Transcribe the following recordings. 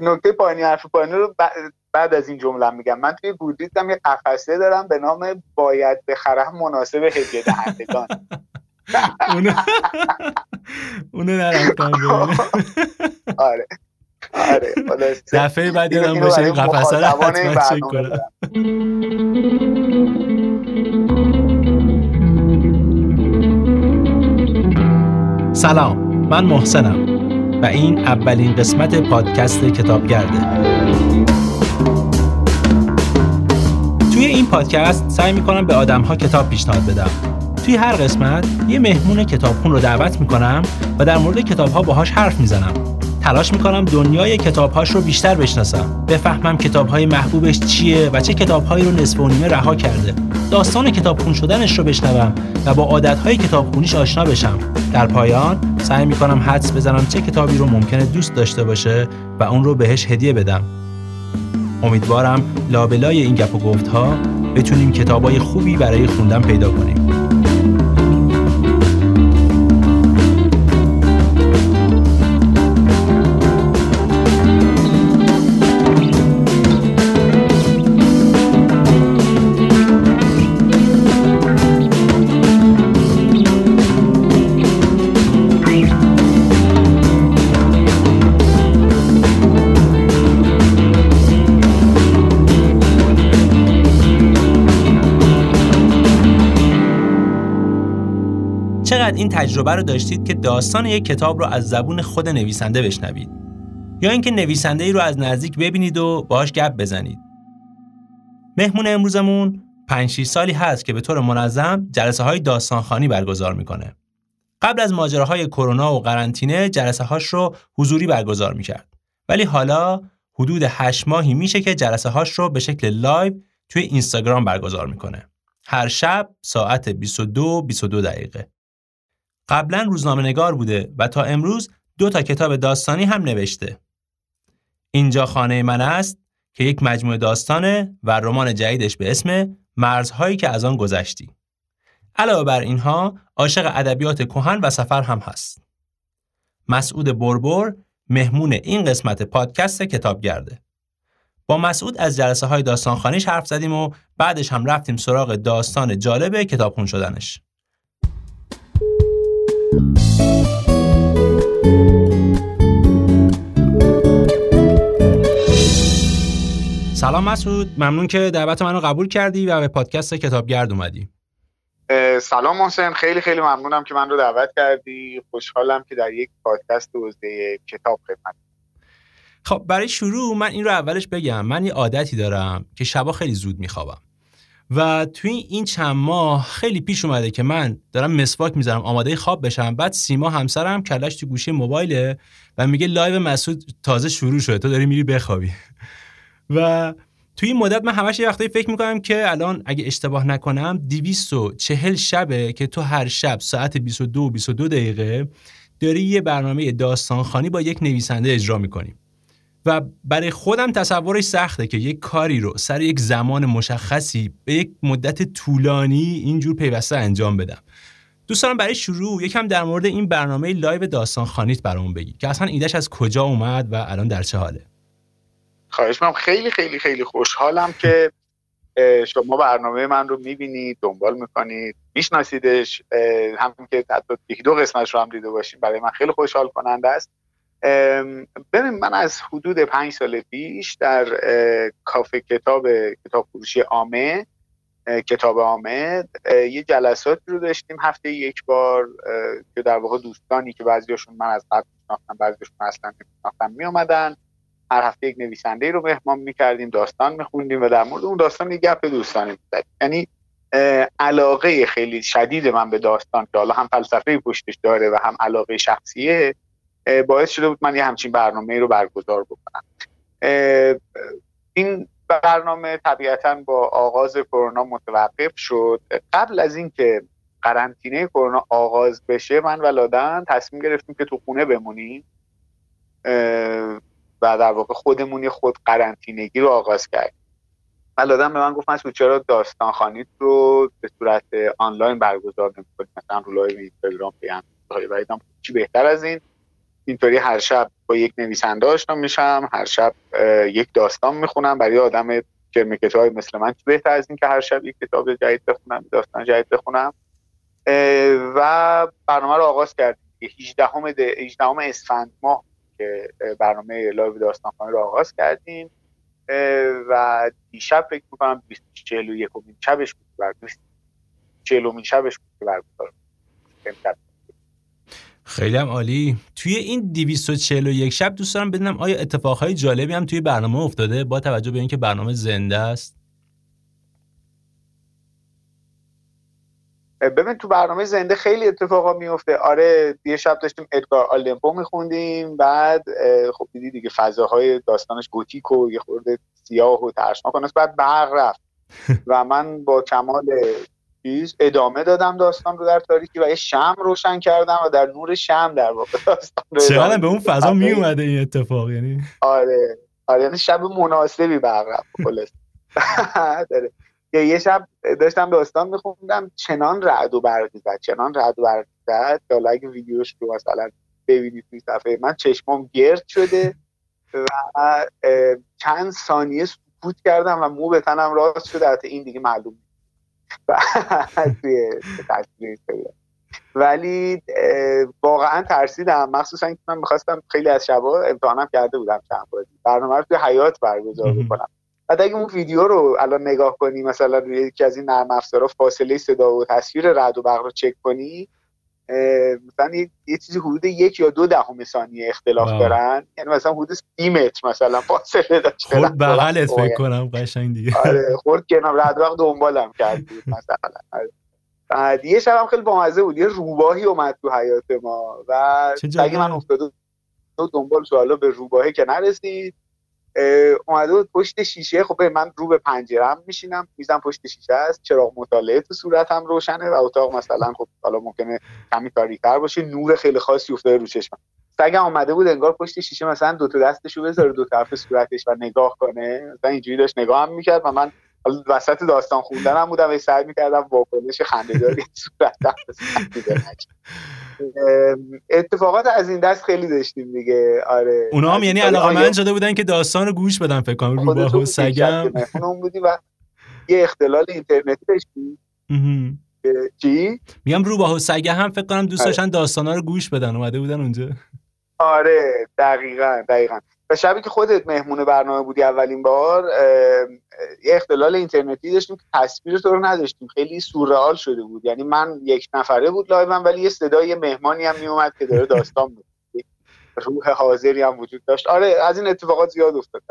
نکته پایانی حرف پایانی رو بعد از این جمله میگم. من توی گودریزم یه قفسه دارم به نام باید بخرم مناسب هدیه دهندگان. اونو نرفتم آره. آره. دفعه بعد یادم باشه این قفسه رو حتما چک کنم. سلام. من محسنم. و این اولین قسمت پادکست کتابگرده. توی این پادکست سعی می‌کنم به آدم ها کتاب پیشنهاد بدم. توی هر قسمت یه مهمون کتابخون رو دعوت می‌کنم و در مورد کتاب ها باهاش حرف می‌زنم. تلاش می‌کنم دنیای کتابهاش رو بیشتر بشناسم. بفهمم کتابهای محبوبش چیه و چه کتابهایی رو نصف و نیمه رها کرده. داستان کتابخون شدنش رو بشنوم و با عادتهای کتابخونیش آشنا بشم. در پایان سعی می‌کنم حدس بزنم چه کتابی رو ممکنه دوست داشته باشه و اون رو بهش هدیه بدم. امیدوارم لابلای این گپ و گفت ها بتونیم کتابای خوبی برای خوندن پیدا کنیم. این تجربه رو داشتید که داستان یک کتاب رو از زبون خود نویسنده بشنوید. یا اینکه نویسنده ای رو از نزدیک ببینید و باهاش گپ بزنید. مهمون امروزمون 5 سالی هست که به طور منظم جلسه های داستان‌خوانی برگزار می‌کنه. قبل از ماجراهای کرونا و قرنطینه جلسه هاش رو حضوری برگزار می‌کرد. ولی حالا حدود 8 ماهی میشه که جلسه هاش رو به شکل live توی اینستاگرام برگزار می‌کنه. هر شب ساعت 22 22 دقیقه. قبلا روزنامه نگار بوده و تا امروز دو تا کتاب داستانی هم نوشته. اینجا خانه من است که یک مجموعه داستانه و رمان جدیدش به اسم مرزهایی که از آن گذشتی. علاوه بر اینها عاشق ادبیات کهن و سفر هم هست. مسعود بربر مهمون این قسمت پادکست کتابگرده. با مسعود از جلسه های داستانخانیش حرف زدیم و بعدش هم رفتیم سراغ داستان جالب کتابخون شدنش. سلام مسعود. ممنون که دعوت منو قبول کردی و به پادکست کتابگرد اومدی. سلام محسن. خیلی خیلی ممنونم که من رو دعوت کردی. خوشحالم که در یک پادکست حوزه کتاب خدمت خب برای شروع من این رو اولش بگم. من یه عادتی دارم که شبا خیلی زود میخوابم. و توی این چند ماه خیلی پیش اومده که من دارم مسواک می‌زنم آماده خواب بشم. بعد سیما همسرم کله‌ش تو گوشی موبایله و میگه live مسعود تازه شروع شده تو داری میری بخوابی. و توی این مدت من همش یه وقتی فکر می‌کنم که الان اگه اشتباه نکنم 240 شبه که تو هر شب ساعت 22 22 دقیقه داری یه برنامه داستان‌خوانی با یک نویسنده اجرا می‌کنیم و برای خودم تصورش سخته که یک کاری رو سر یک زمان مشخصی به یک مدت طولانی اینجور پیوسته انجام بدم. دوست دارم برای شروع یکم در مورد این برنامه live داستان‌خوانیت برامون بگی که اصلا ایدهش از کجا اومد و الان در چه حاله. خواهش من خیلی خیلی خیلی خوشحالم که شما برنامه من رو می‌بینید دنبال می‌کنید میشناسیدش همون که حتی یک دو قسمتش رو هم دیده باشیم برای من خیلی خوشحال کننده است. ببین من از حدود پنج سال پیش در کافه کتاب کتاب فروشی آمه کتاب آمد یه جلسات رو داشتیم هفته یک بار که در واقع دوستانی که بعضیاشون من از قبل میشناختم بعضیاشون اصلا نمیشناختم می اومدن هر هفته یک نویسنده رو مهمان می‌کردیم داستان میخوندیم و در مورد اون داستان یه گپ دوستانی می‌زدیم. یعنی علاقه خیلی شدید من به داستان که حالا هم فلسفه پشتش داره و هم علاقه شخصیه باعث شده بود من یه همچین برنامه رو برگزار بکنم. این برنامه طبیعتا با آغاز کرونا متوقف شد. قبل از اینکه قرنطینه کرونا آغاز بشه من و لادن تصمیم گرفتیم که تو خونه بمونیم و در واقع خودمون یه خود قرنطینگی رو آغاز کردیم. و لادن به من گفت مسعود چرا داستان‌خوانیت رو به صورت آنلاین برگزار نمی‌کنید مثلا رو live اینستاگرام بیام چی بهتر از این؟ اینطوری هر شب با یک نویسنده آشنا میشم هر شب یک داستان می‌خونم برای آدم کرم کتاب‌های مثل من. بهتر از این که هر شب یک کتاب جدید بخونم داستان جدید بخونم. و برنامه رو آغاز کردیم. 18 18 اسفند ماه که برنامه live داستان رو آغاز کردیم. و دیشب فکر می‌کنم 41 شبش بود بر 40 شبش بود برگزار خیلی هم عالی. توی این 241 شب دوست دارم بدونم آیا اتفاقهای جالبی هم توی برنامه افتاده با توجه به اینکه برنامه زنده است؟ ببین تو برنامه زنده خیلی اتفاقا میفته. آره یه شب داشتیم ادگار آلن پو میخوندیم بعد خب دیدی دیگه فضاهای داستانش گوتیک و یه خورده سیاه و ترسناک بعد برق رفت. و من با کمال چیز ادامه دادم داستان رو در تاریکی و یه شم روشن کردم و در نور شم در واقع داستان رو چقدر به اون فضا می اومده این اتفاق یعنی؟ آره. آره یعنی شب مناسبی برق رفت یه شب داشتم داستان میخوندم چنان رعد و برق زد چنان رعد و برق زد که اگه ویدیوش رو مثلا ببینید توی صفحه من چشمام گرد شده و چند ثانیه سکوت کردم و مو به تنم راست شده. حتی این دیگه معلوم توی ولی واقعا ترسیدم. مخصوصا که من می‌خواستم خیلی از شبا امتحانم کرده بودم چند بازی برنامه رو توی حیات برگزار بکنم. بعد اگه اون ویدیو رو الان نگاه کنی مثلا روی یکی از این نرم افزارها فاصله صدا و تصویر رد و برق رو چک کنی مثلا یه چیزی حدود یک یا دو دهم ثانیه اختلاف دارن. یعنی مثلا حدود سی متر مثلا فاصله داشته خود بغلت فکر کنم قشنگ دیگه. آره خورد کنم رد وقت دنبالم کرد مثلا. آره. بعد یه شب هم خیلی بامزه بود. یه روباهی اومد تو حیات ما. و اگه من افتاده دنبال حالا به روباهی که نرسید. اومده بود پشت شیشه خب من رو به پنجرم میشینم میزم پشت شیشه است چراغ مطالعه تو صورتم روشنه و اتاق مثلا خب حالا ممکنه کمی تاریک‌تر باشه نور خیلی خاصی افتاده رو چشمم. سگم اومده بود انگار پشت شیشه مثلا دو تا دستشو بذاره دو طرف صورتش و نگاه کنه. مثلا اینجوری داشت نگاه هم می‌کرد و من وسط داستان خوندنم بودم و سعی می‌کردم واکنش خنده‌داری صورتم اتفاقات از این دست خیلی داشتیم دیگه. آره. اونا هم یعنی علاقه من شده بودن که داستان رو گوش بدن فکر کنم. روباه و سگم. بودی و یه اختلال اینترنتی داشتیم. چی؟ میگم روباه و سگه هم فکر کنم دوست داشتن داستانا رو گوش بدن اومده بودن اونجا. آره دقیقا دقیقا. و شبی که خودت مهمون برنامه بودی اولین بار یه اختلال اینترنتی داشتیم که تصویر تو رو نداشتیم. خیلی سورئال شده بود. یعنی من یک نفره بود لایوم ولی یه صدای مهمانی هم میومد که داره داستان بود روح حاضری هم وجود داشت. آره از این اتفاقات زیاد افتاد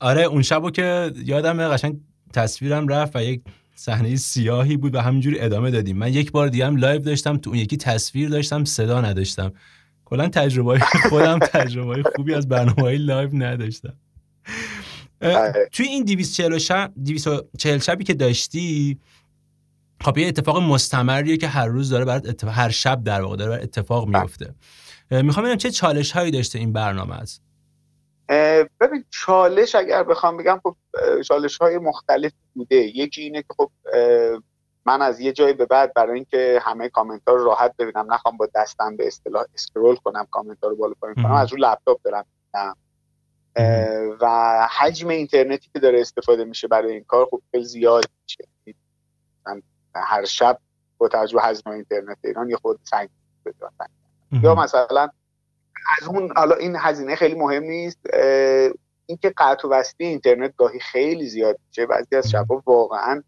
آره اون شبو که یادم قشنگ تصویرم رفت و یک صحنه سیاهی بود و همینجوری ادامه دادیم. من یک بار دیگه هم live داشتم تو اون یکی تصویر داشتم صدا نداشتم. کلا تجربه خودم تجربه خوبی از برنامه های live نداشتم. توی این 240 شب 240 شبی که داشتی خب یه اتفاق مستمریه که هر روز داره برات اتفاق هر شب در واقع داره اتفاق. میفته می‌خوام ببینم چه چالش هایی داشته این برنامه است ببین چالش اگر بخوام بگم خب چالش های مختلف بوده یکی اینه که خب من از یه جایی به بعد برای اینکه همه کامنت ها رو راحت ببینم نخوام با دستم به اصطلاح اسکرول کنم کامنت ها رو بالا پایین کنم از رو لپتاپ دارم و حجم اینترنتی که داره استفاده میشه برای این کار خب خیلی زیاد میشه. من هر شب با توجه حجم اینترنت ایران یه خود سنگ یا مثلا از اون حالا این هزینه خیلی مهم نیست. اینکه قطع و وصلی اینترنت گاهی خیلی زیاد میشه. بعضی از شبها واقعا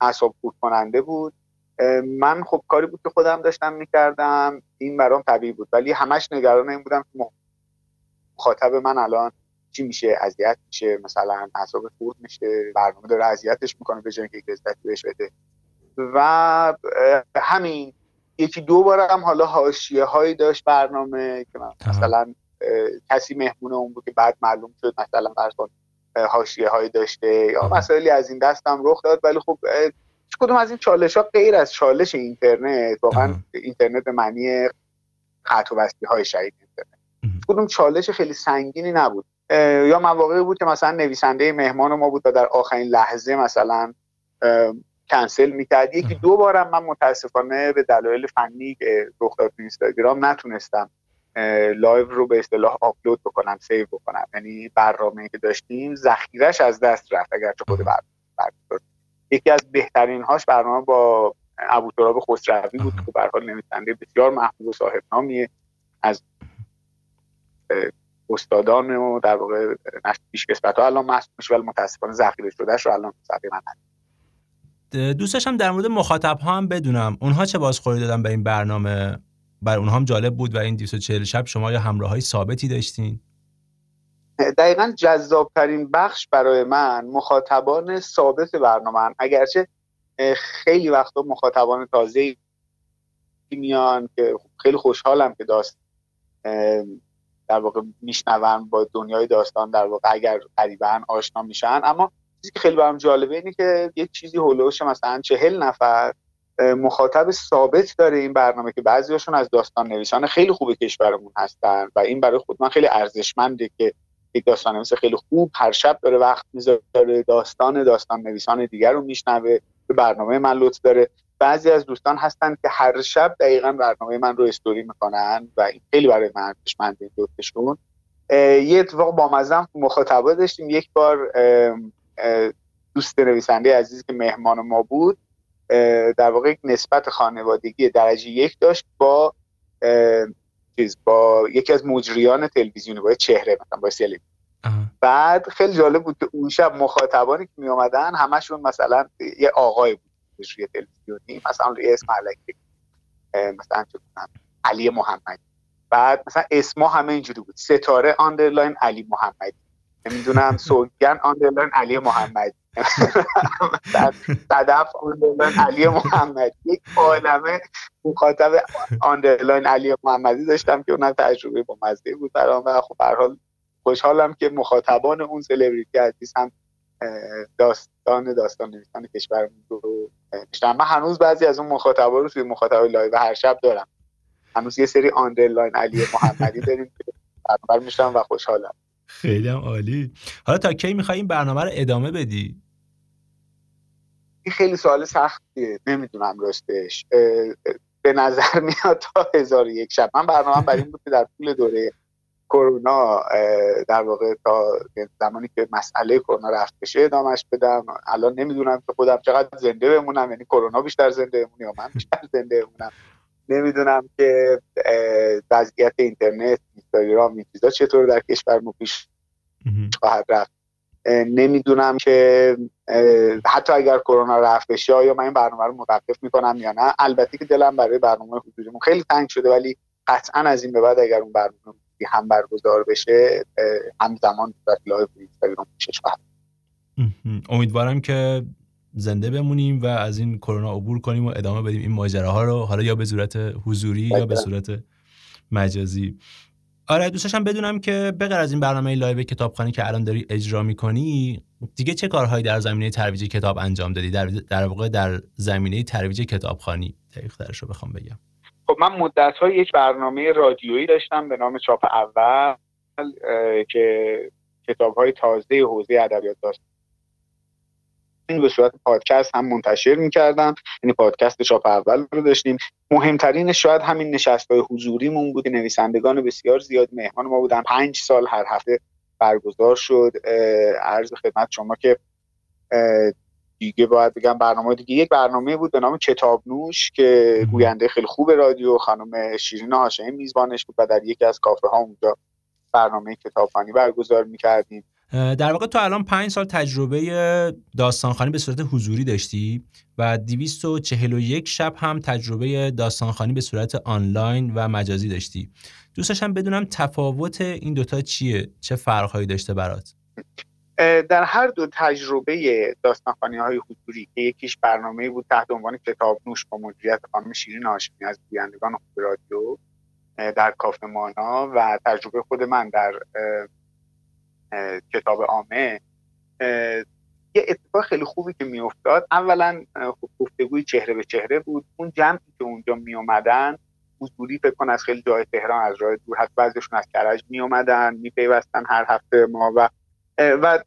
اعصاب خورد کننده بود من خب کاری بود که خودم داشتم می‌کردم. این برام طبیعی بود. ولی همش نگران این بودم که مخاطب من الان چی میشه؟ اذیت میشه. مثلا اعصاب خورد میشه. برنامه داره اذیتش می‌کنه به جای اینکه لذتی بهش بده. و همین. یکی دو بارم حالا حاشیه هایی داشت برنامه که مثلا کسی مهمون اون بود که بعد معلوم شد مثلا فرض حاشیه هایی داشته یا مسائلی از این دست هم رخ داد ولی خب کدوم از این چالش ها غیر از چالش اینترنت واقعا اینترنت معنی قطع و های شهید اینترنت. کدوم چالش خیلی سنگینی نبود. یا مواقعی بود که مثلا نویسنده مهمان ما بود و در آخرین لحظه مثلا کنسل می‌کرد. یکی دو بارم من متاسفانه به دلایل فنی که رخ داد اینستاگرام نتونستم live رو به اصطلاح آپلود بکنم save بکنم یعنی برنامه که داشتیم ذخیرش از دست رفت اگرچه خود برنامه. یکی از بهترین هاش برنامه با ابو تراب خسروی بود که به حال نویسنده بسیار محبوب و صاحب نامیه. از استادان و در واقع پیش کسبت ها الان محسوب میشه ولی متاسفانه ذخیره شدهش رو الان من دوست داشتم در مورد مخاطب ها هم بدونم. اونها چه بازخوری دادن به این برنامه؟ بر اونها هم جالب بود و این 240 شب شما یا همراه های ثابتی داشتین. دقیقا جذابترین بخش برای من مخاطبان ثابت برنامه اگرچه خیلی وقتا مخاطبان تازه میان که خیلی خوشحالم که داست در واقع میشنون با دنیای داستان در واقع اگر قریبا آشنا میشن. اما چیزی که خیلی برام جالبه اینه که یک چیزی هولوش مثلا چهل نفر مخاطب ثابت داره این برنامه که بعضیاشون از داستان نویسان خیلی خوب کشورمون هستن و این برای خود من خیلی ارزشمنده که یک داستان نویس خیلی خوب هر شب داره وقت می‌ذاره داستان داستان نویسان دیگر رو میشنوه به برنامه من لطف داره. بعضی از دوستان هستن که هر شب دقیقا برنامه من رو استوری می‌کنن و این خیلی برای من ارزشمنده دوستشون. یه اتفاق با مزم مخاطبا داشتیم. یک بار دوست نویسنده عزیزی که مهمان ما بود در واقع یک نسبت خانوادگی درجه یک داشت با چیز با یکی از مجریان تلویزیونی با چهره مثلا با سیلی بعد خیلی جالب بود که اون شب مخاطبانی که می آمدن همشون مثلا یه آقای بود مجری تلویزیونی مثلا یه اسم علکی مثلا علی محمدی. بعد مثلا اسما همه اینجوری بود. ستاره underline علی محمدی. نمی‌دونم سوگن underline علی محمدی. صدف underline علی محمدی. یک عالمه مخاطب underline علی محمدی داشتم که اونم تجربه بامزه بود برام و خب حال خوشحالم که مخاطبان اون سلبریتی عزیز هم داستان داستان نویسان کشورمون رو نوشتم من هنوز بعضی از اون مخاطبا رو توی مخاطب live هر شب دارم. هنوز یه سری آندرلاین علی محمدی داریم که برنامه میشتم و خوشحالم. خیلی هم عالی. حالا تا کی می‌خوای این برنامه رو ادامه بدی؟ این خیلی سوال سختیه. نمی‌دونم راستش. به نظر میاد تا هزار یک شب. من برنامه برای این بود که در طول دوره کرونا در واقع تا زمانی که مسئله کرونا رفت بشه ادامهش بدم. الان نمی‌دونم که خودم چقدر زنده بمونم. یعنی کرونا بیشتر زنده بمونه یا من بیشتر زنده بمونم. نمی‌دونم که وضعیت اینترنت اینستاگرام این چیزا چطور در کشور ما پیش خواهد رفت. نمی‌دونم که حتی اگر کرونا رفت بشه آیا من این برنامه رو متوقف می‌کنم یا نه؟ البته که دلم برای برنامه حضوریمون خیلی تنگ شده ولی قطعا از این به بعد اگر اون برنامه هم برگزار بشه همزمان در live اینستاگرام پخشش امیدوارم که زنده بمونیم و از این کرونا عبور کنیم و ادامه بدیم این ماجراها رو. حالا یا به صورت حضوری یا به صورت مجازی. آره دوستشم بدونم که بغیر از این برنامه live کتابخوانی که الان داری اجرا می‌کنی دیگه چه کارهایی در زمینه ترویج کتاب انجام دادی؟ در, در واقع در زمینه ترویج کتابخوانی دقیق رو بخوام بگم. خب من مدت های یک برنامه رادیویی داشتم به نام چاپ اول که کتاب های تازه حوزه ادبیات داشت به صورت پادکست هم منتشر می‌کردم. یعنی پادکست چاپ اول رو داشتیم. مهمترین شاید همین نشست های حضوریمون بود نویسندگان بسیار زیاد مهمان ما بودن. پنج سال هر هفته برگزار شد. عرض خدمت شما که دیگه باید بگم برنامه دیگه یک برنامه بود به نام کتاب نوش که گوینده خیلی خوب رادیو خانم شیرین هاشمی میزبانش بود و در یکی از کافه ها اونجا برنامه کتابخانی برگزار می‌کردیم. در واقع تو الان پنج سال تجربه داستانخانی به صورت حضوری داشتی و 241 شب هم تجربه داستانخانی به صورت آنلاین و مجازی داشتی. دوست بدونم تفاوت این دوتا چیه؟ چه فرقهایی داشته برات؟ در هر دو تجربه داستانخانی های حضوری که یکیش برنامه بود تحت عنوان کتاب نوش با مدیریت خانم شیرین هاشمی از گویندگان خوب رادیو در کافه مانا و تجربه خود من در کتاب عامه. یه اتفاق خیلی خوبی که میافتاد. اولا خب گفتگوی چهره به چهره بود. اون جمعی که اونجا می اومدن حضوری فکر کن از خیلی جای تهران از راه دور حتی بعضیشون از کرج می اومدن می پیوستن هر هفته ما و و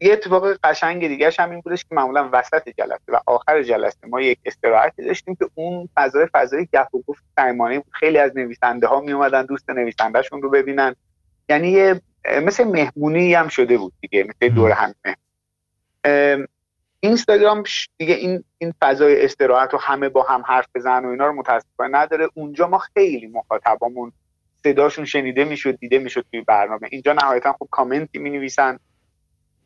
یه اتفاق قشنگ دیگه هم این بودش که معمولا وسط جلسه و آخر جلسه ما یک استراحتی داشتیم که اون فضای فضای گپ و گفت خیلی از نویسنده ها می اومدن دوست نویسندهشون رو ببینن. یعنی یه مثل مهمونی هم شده بود دیگه مثل دور هم اینستاگرام دیگه این این فضای استراحت و همه با هم حرف بزنن و اینا رو متاسفانه نداره. اونجا ما خیلی مخاطبامون صداشون شنیده می‌شد دیده می‌شد توی برنامه. اینجا نهایتا خب کامنتی می نویسن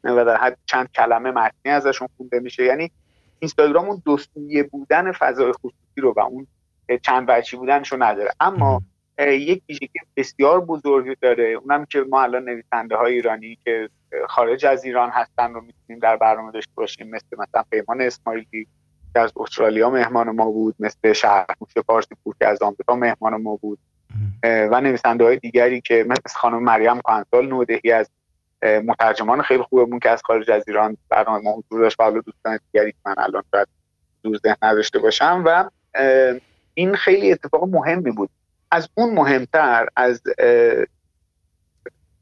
و در حد چند کلمه متنی ازشون خونده میشه. یعنی اینستاگرام اون دوستیه بودن فضای خصوصی رو و اون چند وجهی بودنشو نداره. اما یک ویژگی بسیار بزرگی داره. اونم که ما الان نویسنده های ایرانی که خارج از ایران هستن رو می‌تونیم در برنامه داشته باشیم. مثل مثلا پیمان اسماعیلی که از استرالیا مهمان ما بود. مثل شهرموش فارسی پور که از آمریکا مهمان ما بود. و نویسنده های دیگری که مثل خانم مریم کانسال نودهی از مترجمان خیلی خوبمون که از خارج از ایران برنامه ما حضور داشت و دوستان دیگری که من الان شاید دور ذهن نداشته باشم. و این خیلی اتفاق مهمی بود. از اون مهمتر از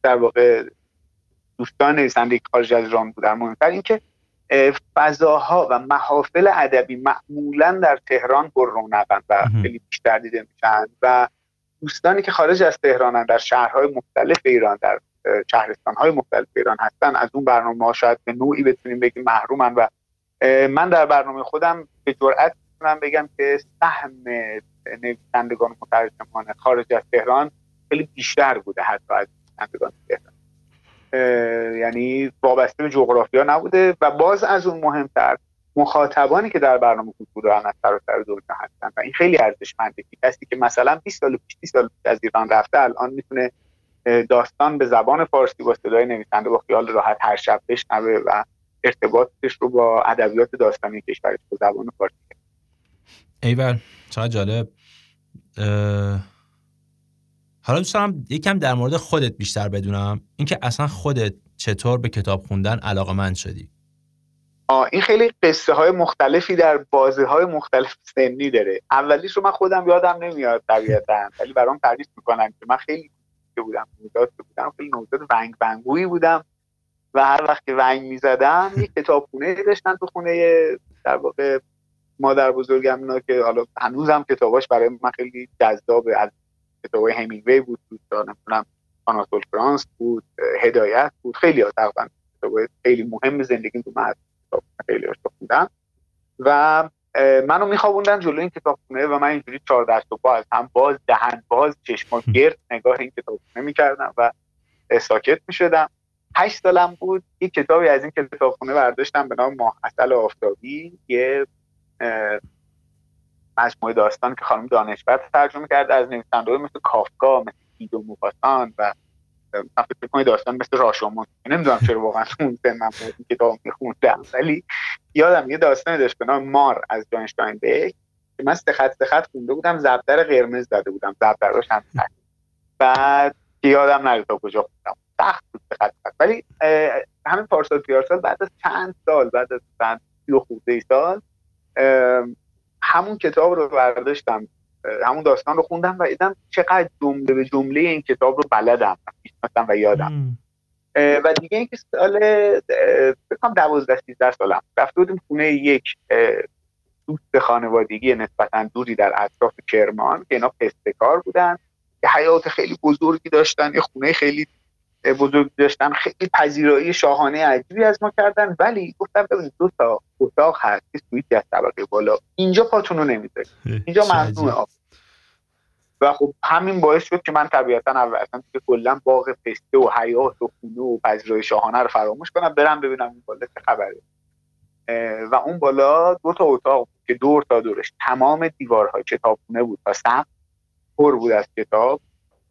در واقع دوستان نویسنده که خارج از ایران بودن. مهمتر اینکه فضاها و محافل ادبی معمولا در تهران پر رونقن و خیلی بیشتر دیده میشن و دوستانی که خارج از تهرانن در شهرهای مختلف ایران در شهرستانهای مختلف ایران هستن از اون برنامه ها شاید به نوعی بتونیم بگیم محرومن و من در برنامه خودم به جرئت می‌تونم بگم که سهم نویسندگان مترجمان خارج از تهران خیلی بیشتر بوده حتی از نویسندگان تهران. یعنی وابسته به جغرافیا نبوده و باز از اون مهمتر مخاطبانی که در برنامه حضور دارن از سراسر دنیا هستن و این خیلی ارزشمنده که کسی که مثلا 20 سال پیش 20 سال از ایران رفته الان می‌تونه داستان به زبان فارسی با صدای نویسنده با خیال راحت هر شب بشنوه و ارتباطش رو با ادبیات داستانی کشورش با زبان فارسی ایول چقدر جالب. حالا دوست دارم یکم در مورد خودت بیشتر بدونم. اینکه اصلا خودت چطور به کتاب خوندن علاقه من شدی؟ آه این خیلی قصه های مختلفی در بازه های مختلف سنی داره. اولیش رو من خودم یادم نمیاد طبیعتا. ولی برام تعریف می‌کنم که من خیلی بودم نوزاد بودم خیلی نوزاد ونگ ونگویی بودم. و هر وقت که ونگ می‌زدم یک کتابخونه داشتن تو خونه در واقع مادر بزرگم اینا که حالا هنوزم کتاباش برای من خیلی جذابه از کتابای همینگوی بود بود نمی‌دونم آناتول فرانس بود هدایت بود خیلی ها تقریبا کتابای خیلی مهم زندگی تو من خیلی خوندم و منو میخوابوندن جلو این کتابخونه و من اینجوری چهار دست و باز هم باز دهن باز چشما گرد نگاه این کتابخونه می‌کردم و ساکت می‌شدم. هشت سالم بود یک کتابی از این کتابخونه برداشتم به نام ماه اصل آفتابی یه مجموعه داستان که خانم دانشور ترجمه کرده از نویسنده مثل کافکا مثل ایدو موپاسان و فکر کنید داستان مثل راشومون نمی‌دونم چرا واقعا اون سن من کتاب میخوندم ولی یادم یه داستانی داشت به نام مار از جان بیک که من سخت سخت خونده بودم زبدر قرمز داده بودم زبدراش هم بعد که یادم نره تا کجا خوندم. سخت بود سخت سخت. ولی همین پارسال پیارسال بعد از چند سال بعد از چند سی خورده سال همون کتاب رو برداشتم همون داستان رو خوندم و دیدم چقدر جمله به جمله این کتاب رو بلدم می‌شناسم و یادم. و دیگه اینکه سال بکنم دوازده سیزده سالم رفته بودیم خونه یک دوست خانوادگی نسبتا دوری در اطراف کرمان که اینا پستکار بودن یه حیات خیلی بزرگی داشتن یه خونه خیلی بزرگ داشتن خیلی پذیرایی شاهانه عجیبی از ما کردن. ولی گفتم ببینید دو تا اتاق هست که سویتی از طبقه بالا. اینجا پاتون رو نمی‌ذارید اینجا ممنوع آب و خب همین باعث شد که من طبیعتا اول اصلا که کلا باغ پسته و حیات و خونه و پذیرایی شاهانه رو فراموش کنم برم ببینم اون بالا چه خبره. و اون بالا دو تا اتاق که دور تا دورش تمام دیوارهای کتابخونه بود تا سقف پر بود از کتاب.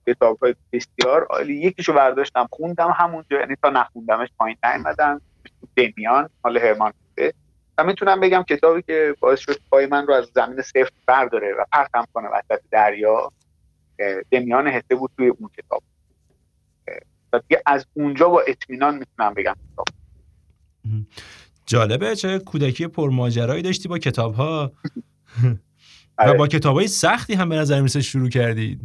کتاب های بسیار عالی. یکیشو برداشتم خوندم همونجا یعنی تا نخوندمش پایین نیومدم دمیان حال هرمان و می‌تونم بگم کتابی که باعث شد پای من رو از زمین صفر برداره و پرتم کنه وسط دریا دمیان حسه بود توی اون کتاب. و دیگه از اونجا با اطمینان می‌تونم بگم کتاب. جالبه چه کودکی پرماجرایی داشتی با کتاب ها و آره. با کتاب های سختی هم به نظر میسه شروع کردی.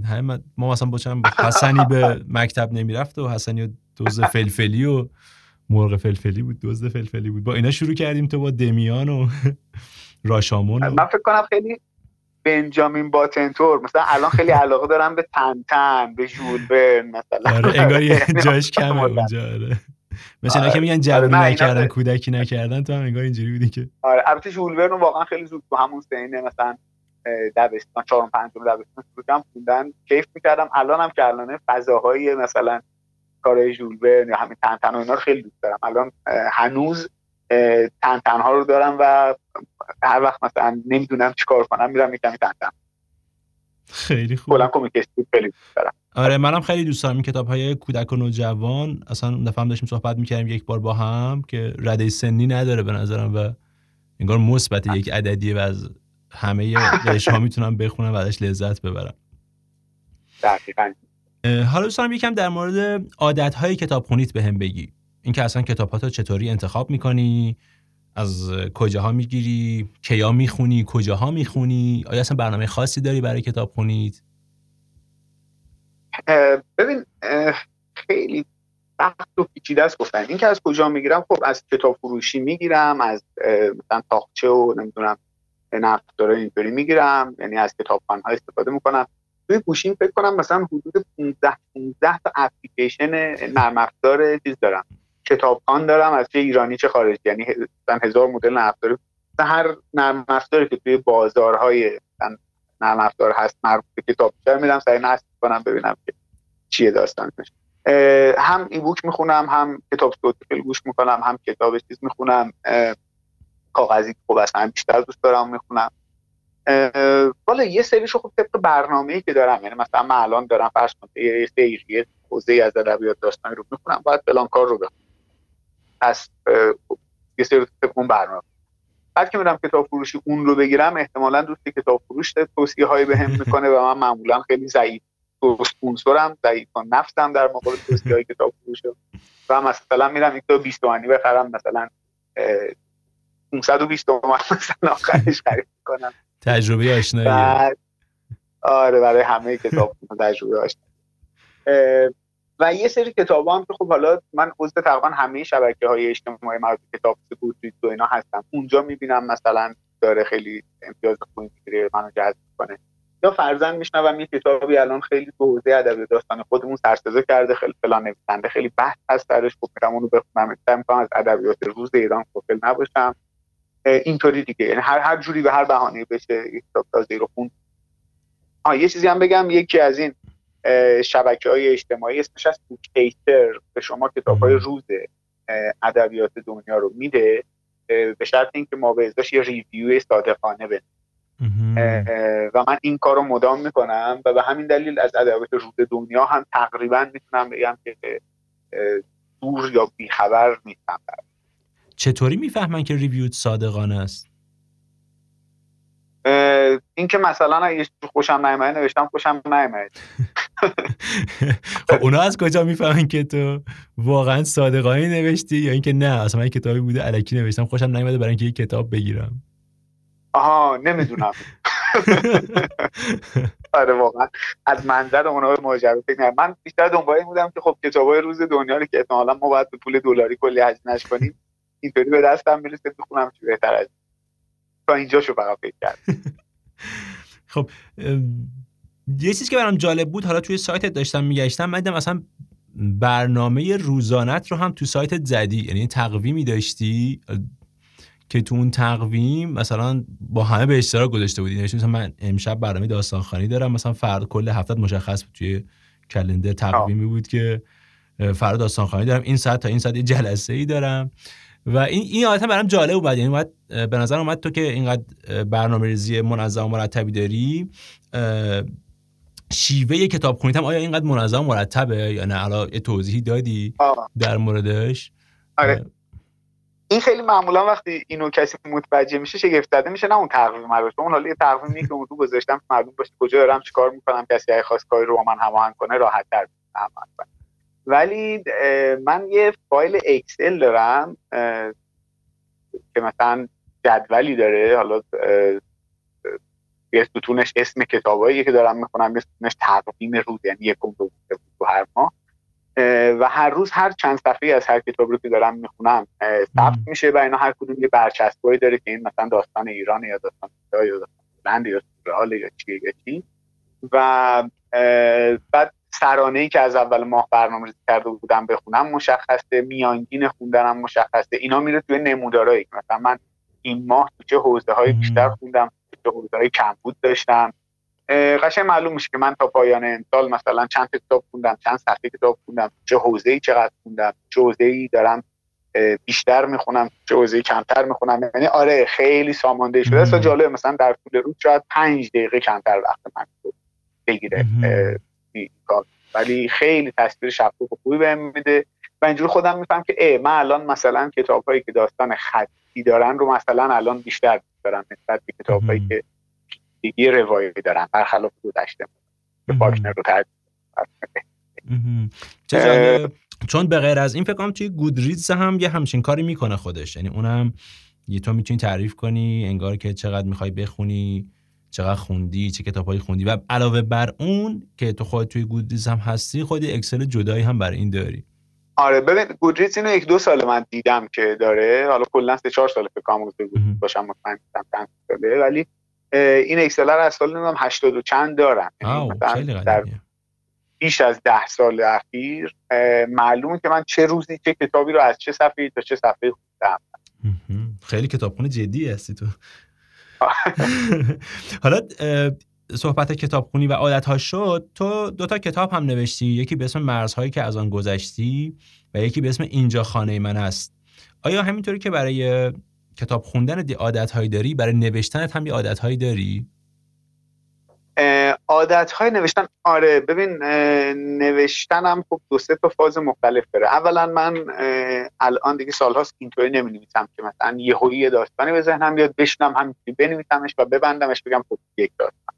ما مثلا با چند حسنی به مکتب نمی‌رفت و حسنی و دوز فلفلی و مرغ فلفلی بود دزد فلفلی بود. با اینا شروع کردیم تو با دمیان و راشامون من فکر کنم خیلی بنجامین باتنتور. مثلا الان خیلی علاقه دارم به تنتن به ژول برن مثلا. آره انگار یعنی جاش کمه اونجا آره. مثلا که میگن جوونی نکردن کودکی نکردن تو هم انگار اینجوری بودی که آره البته ژول ورن واقعا خیلی زود تو همون سینه مثلا دبستان چهارم پنجم دبستان شروع خوندن کیف می‌کردم. الان هم که الان فضاهای مثلا کارهای ژول یا همین تن و اینا رو خیلی دوست دارم. الان هنوز تن تنها رو دارم و هر وقت مثلا نمی‌دونم چیکار کنم میرم یکم تن تن خیلی خوب. کلا کمیک خیلی دوست دارم. آره منم خیلی دوست دارم این کتاب های کودک و نوجوان. اصلا اون دفعه هم داشتیم صحبت می‌کردیم یک بار با هم که رده سنی نداره به نظرم و انگار مثبت یک عددیه و از همه ها می‌تونم بخونم و ازش لذت ببرم. دقیقاً. حالا دوست دارم یکم در مورد عادت های کتاب خونیت به هم بگی. اینکه اصلا کتاب ها چطوری انتخاب می‌کنی؟ از کجاها می‌گیری؟ کیا می‌خونی؟ کجاها می‌خونی؟ آیا اصلا برنامه خاصی داری برای کتاب خونید ببین خیلی سخت و پیچیده است گفتن. اینکه از کجا می‌گیرم؟ خب از کتاب فروشی می‌گیرم از مثلا تاخچه و نمی‌دونم نفتاره اینطوری می‌گیرم یعنی از کتابخانه ها استفاده می‌کنم. توی گوشیم فکر کنم مثلا حدود 15 15 تا اپلیکیشن نرم افزار چیز دارم. کتابخان دارم از چه ایرانی چه خارجی یعنی مثلا هزار مدل نرم افزار. هر نرم افزاری که توی بازارهای نرم افزار هست مربوط به کتاب میرم سعی نصب کنم ببینم که چیه داستانش. هم ای بوک می‌خونم هم کتاب صوتی گوش می‌کنم هم کتاب چیز می‌خونم کاغذی خب اصلا بیشتر دوست دارم می‌خونم. والا یه سریشو خب طبق برنامه‌ای که دارم یعنی مثلا من الان دارم فرض کن یه سری حوزه از ادبیات داستانی رو می‌خونم باید فلان کار رو بخونم. پس یه سری طبق اون برنامه. بعد که میرم کتاب فروشی اون رو بگیرم احتمالا دوست کتاب فروش توصیه هایی به هم می‌کنه و من معمولا خیلی ضعیف اسپونسورم ضعیف نفسم در مقابل توصیه های کتاب فروش. و مثلا میرم یک تا 20 تومانی بخرم مثلا 520 تومن مثلا آخرش خرید کنم تجربه آشنایی. آره برای همه کتاب تجربه آشنایی. و یه سری کتاب هم که خب حالا من عضو تقریبا همه شبکه های اجتماعی مربوط کتاب سکوت و اینا هستم. اونجا می‌بینم مثلا داره خیلی امتیاز خوبی می‌گیره منو جذب کنه یا فرزن میشنوم یه کتابی الان خیلی تو حوزه ادب داستان خودمون سرسازه کرده خیلی فلان نویسنده خیلی بحث هست درش خب میرم اونو بخونم می‌کنم از ادبیات روز ایران قافل نباشم. اینطوری دیگه. یعنی هر هر جوری به هر بهانه بشه یک کتاب تازه رو خون آ یه چیزی هم بگم یکی از این شبکه های اجتماعی اسمش از بوکیتر به شما کتاب های روز ادبیات دنیا رو میده به شرط اینکه ما به ازاش یه ریویو صادقانه بده و من این کار رو مدام می‌کنم و به همین دلیل از ادبیات روز دنیا هم تقریبا می‌تونم بگم که دور یا بیخبر نیستم. چطوری می‌فهمن که ریویوت صادقانه است؟ این که مثلا اگه خوشم نیامده نوشتم خوشم نیامده خب اونا از کجا می‌فهمن که تو واقعا صادقانه نوشتی یا اینکه نه؟ اصلا من کتابی بوده الکی نوشتم خوشم نیامده برای اینکه یک کتاب بگیرم. آها نمی‌دونم. آره واقعا. از منظر اونا ماجرا فکر من بیشتر دنبال این بودم که خب کتابای روز دنیا رو که احتمالاً ما باید به پول دلاری کلی هزینه‌اش کنیم. اینطوری به دستم می‌رسه بخونم چی بهتر از تا اینجا شو فقط فکر کرد خب یه چیزی که برام جالب بود حالا توی سایتت داشتم میگشتم من مثلا برنامه روزانت رو هم تو سایتت زدی. یعنی تقویمی داشتی؟ که تو اون تقویم مثلا با همه به اشتراک گذاشته بودی. مثلا من امشب برنامه داستانخوانی دارم مثلا فرد کل هفته مشخص بود. توی کلندر تقویمی بود که فردا داستانخوانی دارم. این ساعت تا این ساعت جلسه ای دارم. و این این عادت برام جالب بود یعنی اومد به نظر اومد تو که اینقدر برنامه ریزی منظم و مرتبی داری. شیوه کتاب خونیت هم آیا اینقدر منظم و مرتبه یا نه؟ الان یه توضیحی دادی در موردش؟ آره. این خیلی معمولا وقتی اینو کسی متوجه میشه شگفت زده میشه. نه اون تقویم مربوط اون حالا یه تقویمی که اون رو گذاشتم معلوم باشه کجا دارم چیکار می‌کنم کسی اگه خواست کاری رو با من هماهنگ کنه راحت تر ولی من یه فایل اکسل دارم که مثلا جدولی داره حالا یه ستونش اسم کتابایی که دارم می‌خونم یه ستونش تقویم روز یعنی یکم دو تو هر ماه. و هر روز هر چند صفحه از هر کتاب رو که دارم می‌خونم ثبت میشه و اینا هر کدوم یه برچسبایی داره که این مثلا داستان ایران یا داستان یا داستان یا سورال یا چی یا چی و بعد سرانه ای که از اول ماه برنامه ریزی کرده بودم بخونم مشخصه میانگین خوندنم مشخصه. اینا میره توی نمودارایی مثلا من این ماه تو چه حوزه های بیشتر خوندم چه حوزه های کمبود داشتم. قشنگ معلوم میشه که من تا پایان امسال مثلا چند کتاب خوندم چند صفحه کتاب خوندم. چه حوزه ای چقدر خوندم چه حوزه ای دارم بیشتر می‌خونم چه حوزه کمتر می‌خونم. یعنی آره خیلی سامانده شده. است جالب مثلا در طول روز شاید پنج دقیقه کمتر وقت من بگیره. ولی خیلی تصویر شفاف و خوبی بهم میده. و اینجور خودم میفهم که ای من الان مثلا کتاب هایی که داستان خطی دارن رو مثلا الان بیشتر دارم نسبت به کتاب هایی که دیگه روایی دارن. برخلاف گذشته. که پاکنر رو چون به غیر از این فکر کنم توی گودریدز هم یه همچین کاری می‌کنه خودش. یعنی اونم یه تو می‌تونی تعریف کنی انگار که چقدر می‌خوای بخونی. چقدر خوندی چه کتابایی خوندی؟ و علاوه بر اون که تو خود توی گودریز هم هستی خودی اکسل جدایی هم برای این داری. آره ببین گودریز اینو یک دو سال من دیدم که داره. حالا کلا سه چهار سال فکر کنم باشم مطمئن ساله ولی این اکسل رو از سال نمی‌دونم 80 و چند دارم. یعنی در بیش از ده سال اخیر معلومه که من چه روزی چه کتابی رو از چه صفحه تا چه صفحه خوندم. خیلی کتابخونه جدی هستی تو. حالا صحبت کتابخونی و عادت شد تو دوتا کتاب هم نوشتی یکی به اسم مرزهایی که از آن گذشتی و یکی به اسم اینجا خانه من است. آیا همینطوری که برای کتاب خوندن دی عادت داری برای نوشتنت هم یه عادت داری؟ عادت های نوشتن آره ببین نوشتنم خب دو سه تا فاز مختلف داره. اولا من الان دیگه سالهاست اینطوری نمی نویسم که مثلا یه داستانی به ذهنم بیاد بشنم همینطوری بنویسمش و ببندمش بگم خب یک داستان.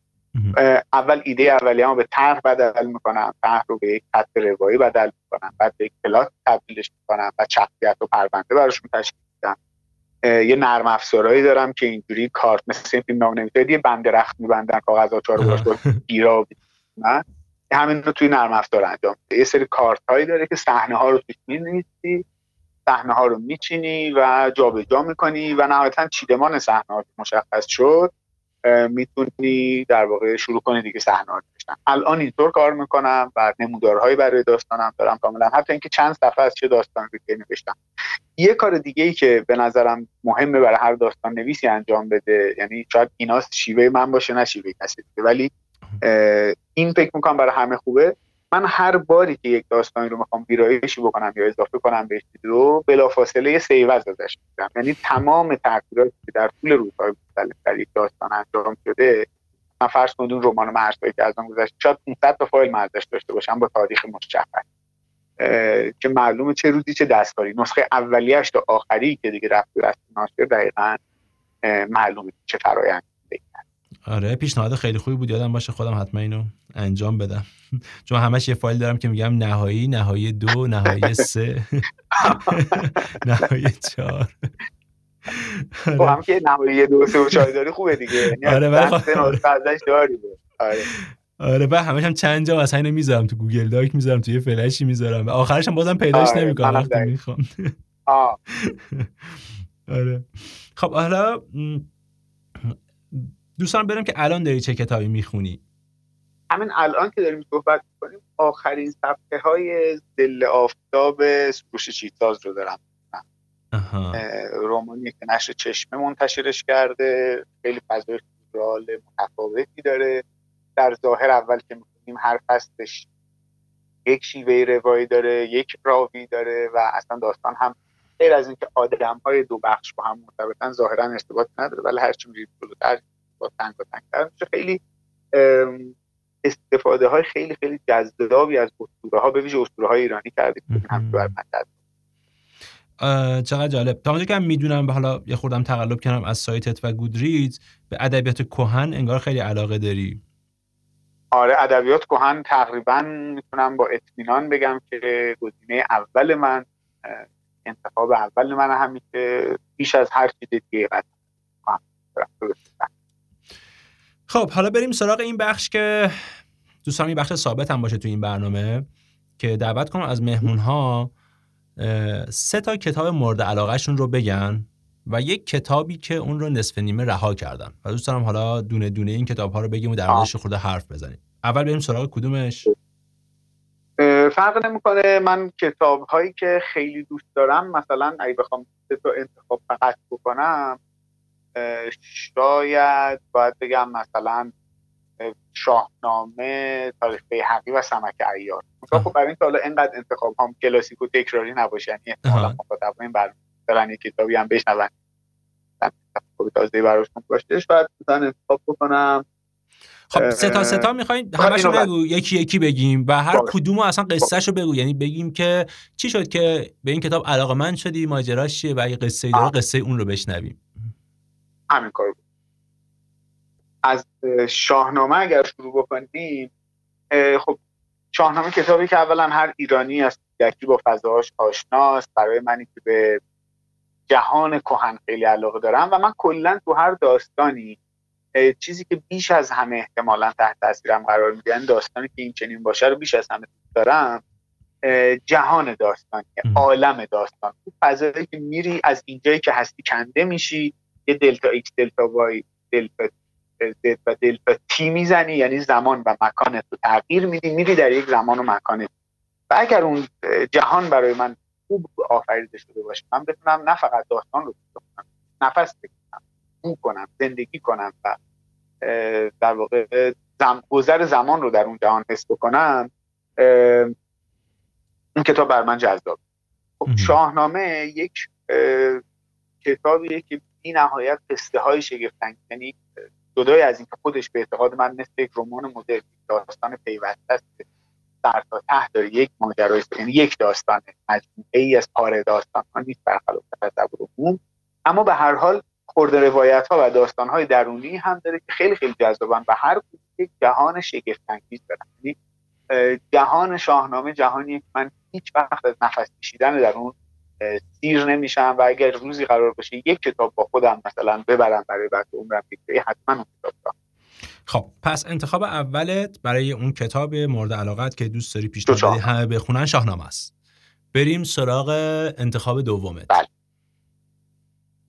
اول ایده اولیه‌مو به طرح بدل می‌کنم طرح رو به یک خط روایی بدل می‌کنم بعد به یک پلات تبدیلش می‌کنم و شخصیت و پرونده براشون تشکیل یه نرم افزارهایی دارم که اینجوری کارت مثل این فیلم نام نمیشه یه بند رخت میبندن کاغذ آچار رو باش گیرا نه. همین رو توی نرم افزار انجام یه سری کارت هایی داره که صحنه ها رو توش می‌نویسی صحنه ها رو میچینی و جابجا جا می‌کنی و نهایتا چیدمان صحنه ها مشخص شد. می‌تونی در واقع شروع کنی دیگه صحنه ها الان اینطور کار می‌کنم و نمودارهایی برای داستانم دارم کاملا. حتی اینکه چند صفحه از چه داستان رو نوشتم. یه کار دیگه ای که به نظرم مهمه برای هر داستان نویسی انجام بده یعنی شاید اینا شیوه من باشه نه شیوه کسی ولی این فکر می‌کنم برای همه خوبه. من هر باری که یک داستانی رو می‌خوام ویرایشی بکنم یا اضافه کنم بهش رو بلافاصله یه سیوز ازش میدم یعنی تمام تغییراتی که در طول روزهای مختلف در یک داستان انجام شده من فرض کنید اون رمان مرزهایی که از آن گذشت شاید 500 تا فایل ازش داشته باشم با تاریخ مشخص. که معلومه چه روزی چه دستکاری. نسخه اولیش تا آخری که دیگه رفت دست ناشر دقیقا معلومه چه فرایند آره پیشنهاد خیلی خوبی بود. یادم باشه خودم حتما اینو انجام بدم. چون همش یه فایل دارم که میگم نهایی نهایی دو نهایی سه. نهایی چهار. خب هم که نهایی دو سه و چهار داری خوبه دیگه. یعنی آره داری آره. آره بعد همش هم چند جا مثلا اینو می‌ذارم تو گوگل داک می‌ذارم تو یه فلشی می‌ذارم. و آخرش هم بازم پیداش آره نمی‌کنم وقتی می‌خوام. آره. خب حالا دوستان برم که الان داری چه کتابی می‌خونی؟ همین الان که داریم صحبت کنیم آخرین صفحه های دل آفتاب سروش چیتاز رو دارم رومانی که نشر چشمه منتشرش کرده خیلی فضای سورال متفاوتی داره. در ظاهر اول که می‌کنیم هر فصلش یک شیوه روایی داره یک راوی داره و اصلا داستان هم غیر از اینکه آدم های دو بخش با هم مرتبطن ظاهرا ارتباط نداره ولی هرچی میرید جلوتر با تنگ و تنگ میشه. خیلی استفاده های خیلی خیلی جذابی از اسطوره ها به ویژه اسطوره های ایرانی کرده هم بر چقدر جالب. تا اونجا که من می‌دونم حالا یه خوردم تقلب کردم از سایتت و گودریدز به ادبیات کهن انگار خیلی علاقه داری. آره ادبیات کهن تقریبا می‌تونم با اطمینان بگم که گزینه اول من انتخاب اول من همین که بیش از هر چیز دیگه خب حالا بریم سراغ این بخش که دوستان این بخش ثابت هم باشه تو این برنامه که دعوت کنم از مهمون ها سه تا کتاب مورد علاقهشون رو بگن و یک کتابی که اون رو نصف نیمه رها کردن. و دوست حالا دونه دونه این کتاب ها رو بگیم و در موردش خورده حرف بزنیم. اول بریم سراغ کدومش؟ فرق نمی‌کنه. من کتاب هایی که خیلی دوست دارم مثلا اگه بخوام سه تا انتخاب فقط بکنم شاید باید بگم مثلا شاهنامه تاریخ حقی و سمک ایار. خب برای این حالا اینقدر انتخاب هم کلاسیک و تکراری نباشه یعنی احتمالا مخاطب این بر برن یک کتابی هم بشنون. تازه براشون باشه. شاید مثلا انتخاب بکنم. خب سه تا سه تا می‌خواین؟ همشو بگو. یکی یکی بگیم و هر کدوم اصلا قصهشو بگو. یعنی بگیم که چی شد که به این کتاب علاقه من شدی ماجراش چیه و اگه قصه داره قصه اون رو بشنویم. همین کار از شاهنامه اگر شروع بکنیم خب شاهنامه کتابی که اولا هر ایرانی از یکی با فضاش آشناست برای منی که به جهان کهن خیلی علاقه دارم و من کلا تو هر داستانی چیزی که بیش از همه احتمالا تحت تاثیرم قرار میدن یعنی داستانی که این چنین باشه رو بیش از همه دارم جهان داستانی عالم داستان. فضایی که میری از اینجایی که هستی کنده میشی. یه دلتا ایکس دلتا وای دلتا زد و دلتا تی می‌زنی یعنی زمان و مکان رو تغییر میدی میری در یک زمان و مکان و اگر اون جهان برای من خوب آفریده شده باشه من بتونم نه فقط داستان رو بکنم نفس بکشم اون کنم زندگی کنم و در واقع زم... گذر زمان رو در اون جهان حس بکنم این کتاب بر من جذاب. خب شاهنامه یک کتابیه که بی نهایت قصه های شگفتن یعنی جدای از اینکه خودش به اعتقاد من مثل یک رمان مدرن داستان پیوسته است در تا ته داره. یک ماجرای یعنی یک داستان مجموعه ای از پاره داستان ها نیست برخلاف تصور عموم. اما به هر حال خورده روایت ها و داستان های درونی هم داره که خیلی خیلی جذابن و هر یک جهان شگفت انگیز یعنی جهان شاهنامه جهانی من هیچ وقت از نفس کشیدن در اون سیر نمیشم و اگر روزی قرار باشه یک کتاب با خودم مثلا ببرم برای بعد عمرم حتما اون کتاب خب پس انتخاب اولت برای اون کتاب مورد علاقت که دوست داری پیشنهاد همه بخونن شاهنامه است. بریم سراغ انتخاب دومت. بله.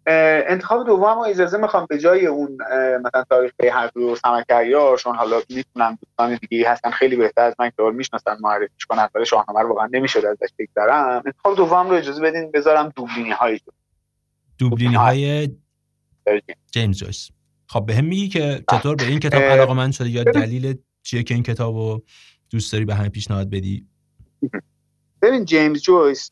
انتخاب دوم اجازه می‌خوام به جای اون مثلا تاریخ حرفی و سمکریار چون حالا می‌تونم دوستان دیگه هستن خیلی بهتر از من که می‌شناسن معرفیش کنن ولی شاهنامه رو واقعا نمی‌شد ازش بگذرم. انتخاب دوم رو اجازه بدین بذارم دوبلینی های دوبلینی های جیمز جویس. خب به هم میگی که چطور؟ به این کتاب علاقه من شده یا دلیل چیه که این کتاب رو دوست داری به همه پیشنهاد بدی؟ ببین جیمز جویس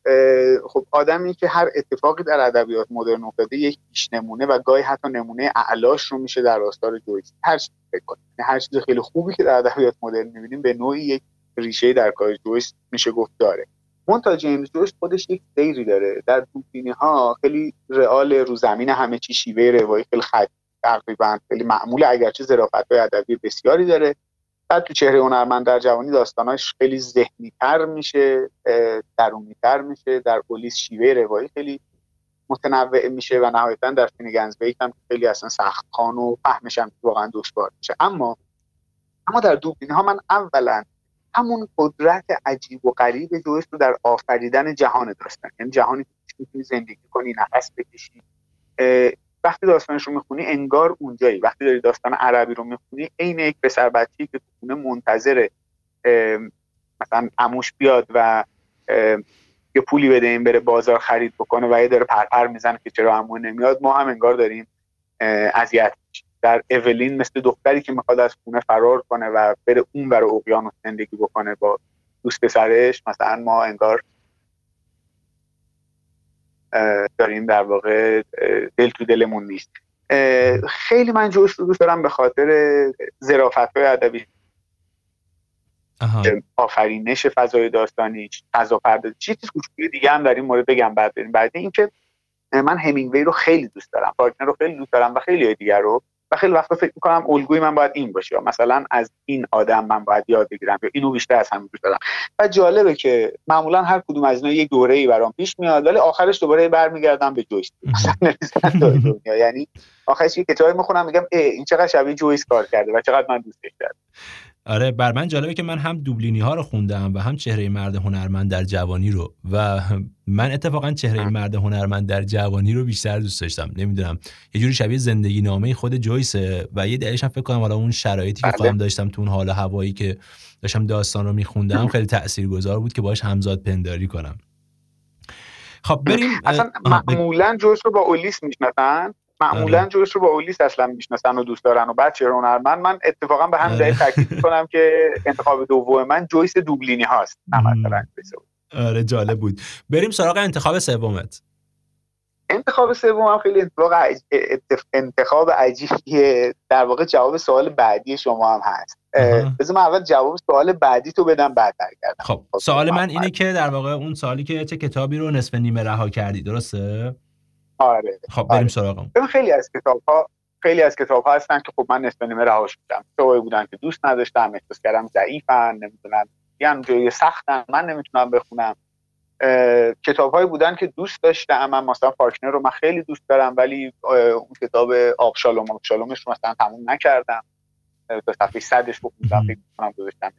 خب آدمی که هر اتفاقی در ادبیات مدرن افتاده یک پیش نمونه و گاهی حتی نمونه اعلاش رو میشه در راستار جویس. هر چیز فکر یعنی هر چیز خیلی خوبی که در ادبیات مدرن می‌بینیم به نوعی یک ریشه در کار جویس میشه گفت داره. تا جیمز جویس خودش یک سیری داره. در دوبینی ها خیلی رئال رو زمین همه چی شیوه روایی خیلی خط تقریبا خیلی معمول اگرچه ظرافت ادبی بسیاری داره. بعد تو چهره هنرمند در جوانی داستاناش خیلی ذهنی تر میشه درونی تر میشه در پلیس شیوه روایی خیلی متنوع میشه و نهایتا در فینگنز بیت هم خیلی اصلا سخت خان و فهمش هم واقعا دشوار میشه. اما اما در دوبین ها من اولا همون قدرت عجیب و غریب جویس رو در آفریدن جهان داستان یعنی جهانی که می‌تونی زندگی کنی نفس بکشی وقتی داستانش رو می‌خونی انگار اونجایی. وقتی داری داستان عربی رو می‌خونی عین یک پسر بچه‌ای که خونه منتظر مثلا عموش بیاد و یه پولی بده این بره بازار خرید بکنه و یه داره پرپر می‌زنه که چرا عمو نمیاد ما هم انگار داریم اذیت در اولین مثل دختری که می‌خواد از خونه فرار کنه و بره اون بر اقیانوس زندگی بکنه با دوست پسرش مثلا ما انگار داریم در واقع دل تو دلمون نیست. خیلی من جوش رو دوست دارم به خاطر ظرافت های ادبی. آفرینش فضای داستانی فضا پردازی چیز کوچولی دیگه هم در این مورد بگم بعد بریم. بعد اینکه من همینگوی رو خیلی دوست دارم پارتنر رو خیلی دوست دارم و خیلی دیگر رو و خیلی وقتا فکر می‌کنم الگوی من باید این باشه مثلا از این آدم من باید یاد بگیرم یا اینو بیشتر از همین دوست دارم. و جالبه که معمولا هر کدوم از اینا یک دوره ای برام پیش میاد ولی آخرش دوباره برمیگردم به جویس. مثلا یعنی آخرش یه کتابی می‌خونم میگم این چقدر شبیه جویس کار کرده و چقدر من دوستش دارم. آره بر من جالبه که من هم دوبلینی ها رو خوندم و هم چهره مرد هنرمند در جوانی رو و من اتفاقا چهره مرد هنرمند در جوانی رو بیشتر دوست داشتم. نمی‌دونم یه جوری شبیه زندگی نامه خود جویسه و یه دلیلش هم فکر کنم حالا اون شرایطی که بله. خودم داشتم تو اون حال هوایی که داشتم داستان رو میخوندم خیلی تاثیرگذار بود که باش همزاد پنداری کنم. خب بریم اصلا معمولا جویس رو با اولیس می‌شناسن؟ معمولا آره. جوش رو با اولیس اصلا می‌شناسن و دوست دارن و بچه هنرمند. من اتفاقا به همین دلیل تاکید می‌کنم که انتخاب دوم من جویس دوبلینی هاست. نه مثلا آره جالب بود. بریم سراغ انتخاب سومت. انتخاب سوم خیلی انتخاب انتخاب عجیبیه. در واقع جواب سوال بعدی شما هم هست. بذار من اول جواب سوال بعدی تو بدم بعد برگردم. خب, سوال من اینه که در واقع اون سوالی که چه کتابی رو نصف نیمه رها کردی درسته؟ آره. خب بریم آره. سراغم. خیلی از کتاب ها خیلی از کتاب ها هستن که خب من نصف نیمه رهاش میدم کتابایی بودن که دوست نداشتم احساس کردم ضعیفن نمی‌دونم یعنی جای سختن من نمی‌تونم بخونم. کتاب هایی بودن که دوست داشتم من مثلا فاکنر رو من خیلی دوست دارم ولی اون کتاب آبشالوم آبشالومش رو مثلا تموم نکردم. تا صفحه صدش بخوندم فکر کنم گذاشتم.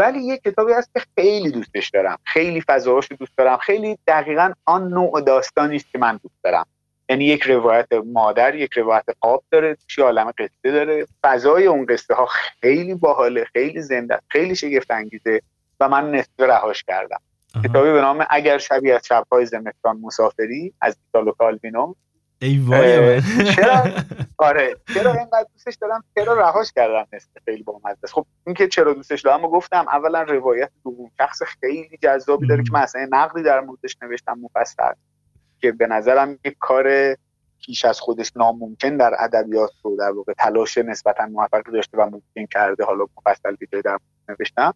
ولی یه کتابی هست که خیلی دوستش دارم. خیلی فضاهاش دوست دارم. خیلی دقیقا آن نوع داستانی است که من دوست دارم. یعنی یک روایت مادر یک روایت قاب داره توی عالم قصه داره. فضای اون قصه ها خیلی باحاله خیلی زنده خیلی شگفت انگیزه و من نصف رهاش کردم. کتابی به نام اگر شبیه از شبهای زمستان مسافری از ایتالو کالوینو ای وای چرا؟ آره. چرا اینقدر دوستش دارم؟ چرا رهاش کردم نصف خیلی با است؟ خب اینکه چرا دوستش دارم گفتم. اولا روایت دوم شخص خیلی جذابی داره که مثلا نقدی در موردش نوشتم مفصل. که به نظرم یک کار پیش از خودش ناممکن در ادبیات رو در واقع تلاش نسبتا موفقی داشته و ممکن کرده. حالا مفصل که در نوشتم.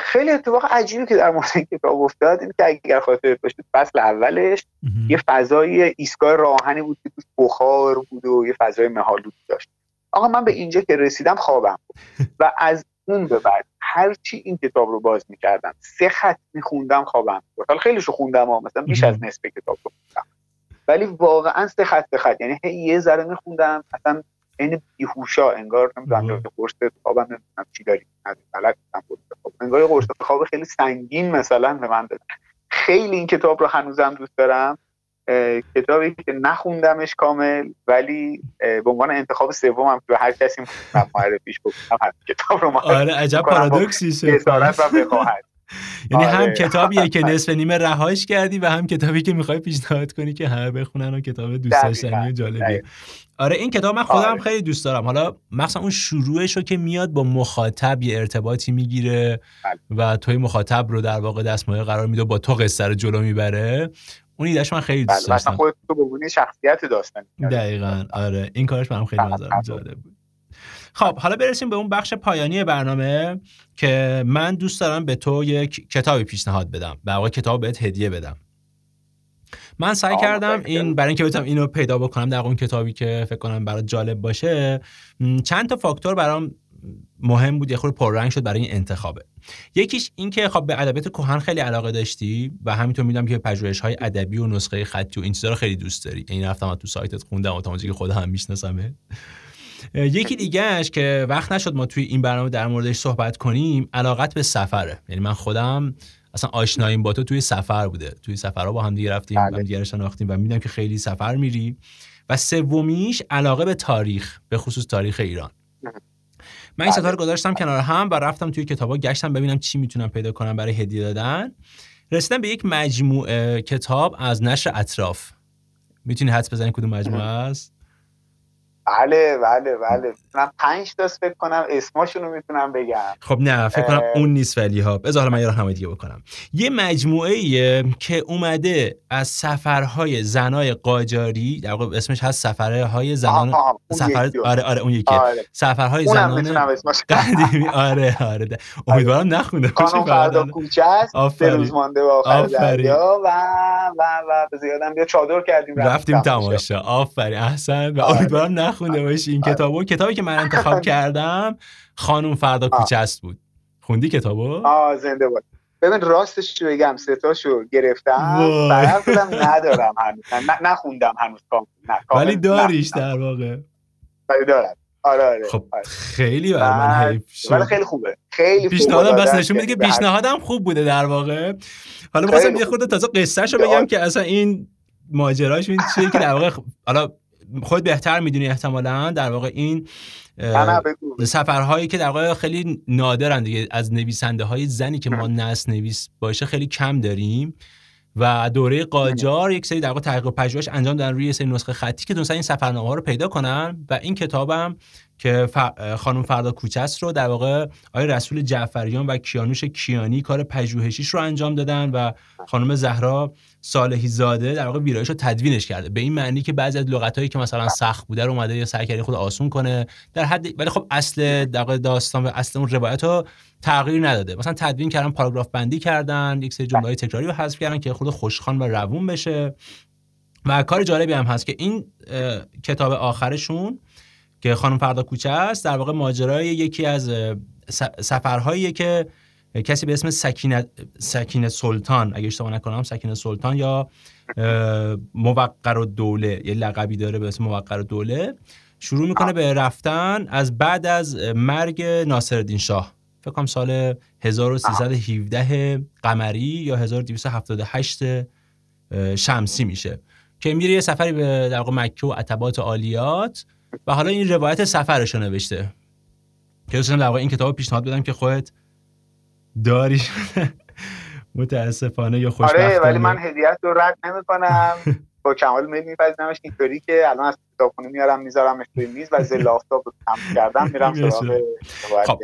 خیلی اتفاق عجیبی که در مورد این کتاب افتاد این که اگر خاطر باشید فصل اولش یه فضای ایستگاه راهنی بود که توش بخار بود و یه فضای مهالود داشت. آقا من به اینجا که رسیدم خوابم بود. و از اون به بعد هرچی این کتاب رو باز می‌کردم سه خط میخوندم خوابم بود. حالا خیلیشو خوندم ها مثلا بیش از نصف کتاب رو خوندم. ولی واقعا سه خط سه خط. یعنی یه ذره میخوندم اصلا این بیهوشا انگار نمی‌دونم قرص خوابم نمی‌دونم چی داری غلط انگار قرص خواب خیلی سنگین مثلا به من دادن. خیلی این کتاب رو هنوزم دوست دارم. کتابی که نخوندمش کامل ولی به عنوان انتخاب سومم که هر کسی معرفیش بکنم کتاب رو آره عجب پارادوکسی شد. و یعنی هم آره. کتابیه که نصف نیمه رهاش کردی و هم کتابی که می‌خوای پیشنهاد کنی که همه بخونن و کتاب دوست داشتنی و جالبیه آره این کتاب من خودم آره. خیلی دوست دارم. حالا مثلا اون شروعش رو که میاد با مخاطب یه ارتباطی می‌گیره بله. و توی مخاطب رو در واقع دستمایه قرار میده با تو قصه رو جلو می‌بره. اون ایدهش من خیلی دوست بله، داشتم. خودت تو به شخصیت داستانی دقیقا آره. این کارش من خیلی بله، نظرم جالب بود. خب حالا برسیم به اون بخش پایانی برنامه که من دوست دارم به تو یک کتابی پیشنهاد بدم. به واقع کتاب بهت هدیه بدم. من سعی کردم این برای اینکه بتونم اینو پیدا بکنم در اون کتابی که فکر کنم برات جالب باشه چند تا فاکتور برام مهم بود یه خورده پررنگ شد برای این انتخابه. یکیش این که خب به ادبیات کهن خیلی علاقه داشتی و همینطور می‌دونم که پژوهش های ادبی و نسخه خطی و این چیزا رو خیلی دوست داری. این رفتم تو سایتت خوندم و که خودم هم میشناسمه یکی دیگهش که وقت نشد ما توی این برنامه در موردش صحبت کنیم علاقت به سفره. یعنی من خودم اصلا آشناییم با تو توی سفر بوده. توی سفرها با هم دیگه رفتیم بله. هم دیگه شناختیم و می‌دونم که خیلی سفر میری. و سومیش علاقه به تاریخ به خصوص تاریخ ایران. من این ستا رو گذاشتم کنار هم و رفتم توی کتابا گشتم ببینم چی می‌تونم پیدا کنم برای هدیه دادن. رسیدم به یک مجموعه کتاب از نشر اطراف. می‌تونی حدس بزنی کدوم مجموعه است؟ بله بله بله. من پنج تا فکر کنم اسماشون رو می‌تونم بگم. خب نه فکر کنم اون نیست ولی ها. بذار من یه راهنمایی دیگه بکنم. یه مجموعه که اومده از سفرهای زنای قاجاری در واقع اسمش هست سفرهای زنان سفر آره آره اون یکی. آره. سفرهای زنان قدیمی. آره آره. امیدوارم نخونده باشی فردا کوچه است. روز مانده و آخر دریا و و و. زیادم بیا چادر کردیم. رفتیم تماشا. آفرین. احسن. و آره. امیدوارم نخونده باشی این. کتابو؟ کتابی که من انتخاب کردم خانم فردا کوچه است بود. خوندی کتابو؟ آه زنده بود ببین راستش رو بگم؟ ستاشو گرفتم. برای خودم ندارم هنوز. نخوندم هنوز. کام ولی داریش در واقع. ولی دارم. آره آره. خب آره. خیلی برای من حیف شد. ولی خیلی خوبه. خیلی پیشنهادم بس نشون میده که پیشنهادم خوب بوده در واقع. حالا می‌خواستم یه خورده تازه قصه‌شو بگم که اصلا این ماجراش این چیه که در واقع خ- حالا خود بهتر می‌دونی احتمالا در واقع این سفرهایی که در واقع خیلی نادرن دیگه. از نویسنده های زنی که ما نسل نویس باشه خیلی کم داریم. و دوره قاجار یک سری در واقع تحقیق و پژوهش انجام دادن روی سری نسخه خطی که تونستن این سفرنامه ها رو پیدا کنن. و این کتابم که خانم فردا کوچست رو در واقع آقای رسول جعفریان و کیانوش کیانی کار پژوهشیش رو انجام دادن و خانم زهرا صالحی زاده در واقع ویرایش رو تدوینش کرده. به این معنی که بعضی از لغتایی که مثلا سخت بوده رو اومده یا سعی کرده خود آسون کنه در حد ولی خب اصل در داستان و اصل اون روایت رو تغییر نداده. مثلا تدوین کردن پاراگراف بندی کردن یک سری جمله‌های تکراری رو حذف کردن که خود خوشخوان و روون بشه. و کار جالبی هم هست که این کتاب آخرشون که خانم فردا کوچه است در واقع ماجرای یکی از اه، س- سفرهاییه که کسی به اسم سکینه سکینه سلطان اگه اشتباه نکنم سکینه سلطان یا موقر و دوله یه لقبی داره به اسم موقر و دوله شروع می‌کنه به رفتن از بعد از مرگ ناصرالدین شاه. فکر کنم سال 1317 قمری یا 1278 اه، شمسی میشه. که میره یه سفری به در مکه و عتبات عالیات. و حالا این روایت سفرش رو نوشته. که دوستان در واقع این کتاب رو پیشنهاد بدم که خودت داری متاسفانه یا خوشبختانه. آره ولی من هدیت رو رد نمی‌کنم. با کمال میل میپذیرمش اینطوری که الان از کتابخونه میارم میذارمش روی میز و زل آفتاب رو کم کردم میرم سراغ خب.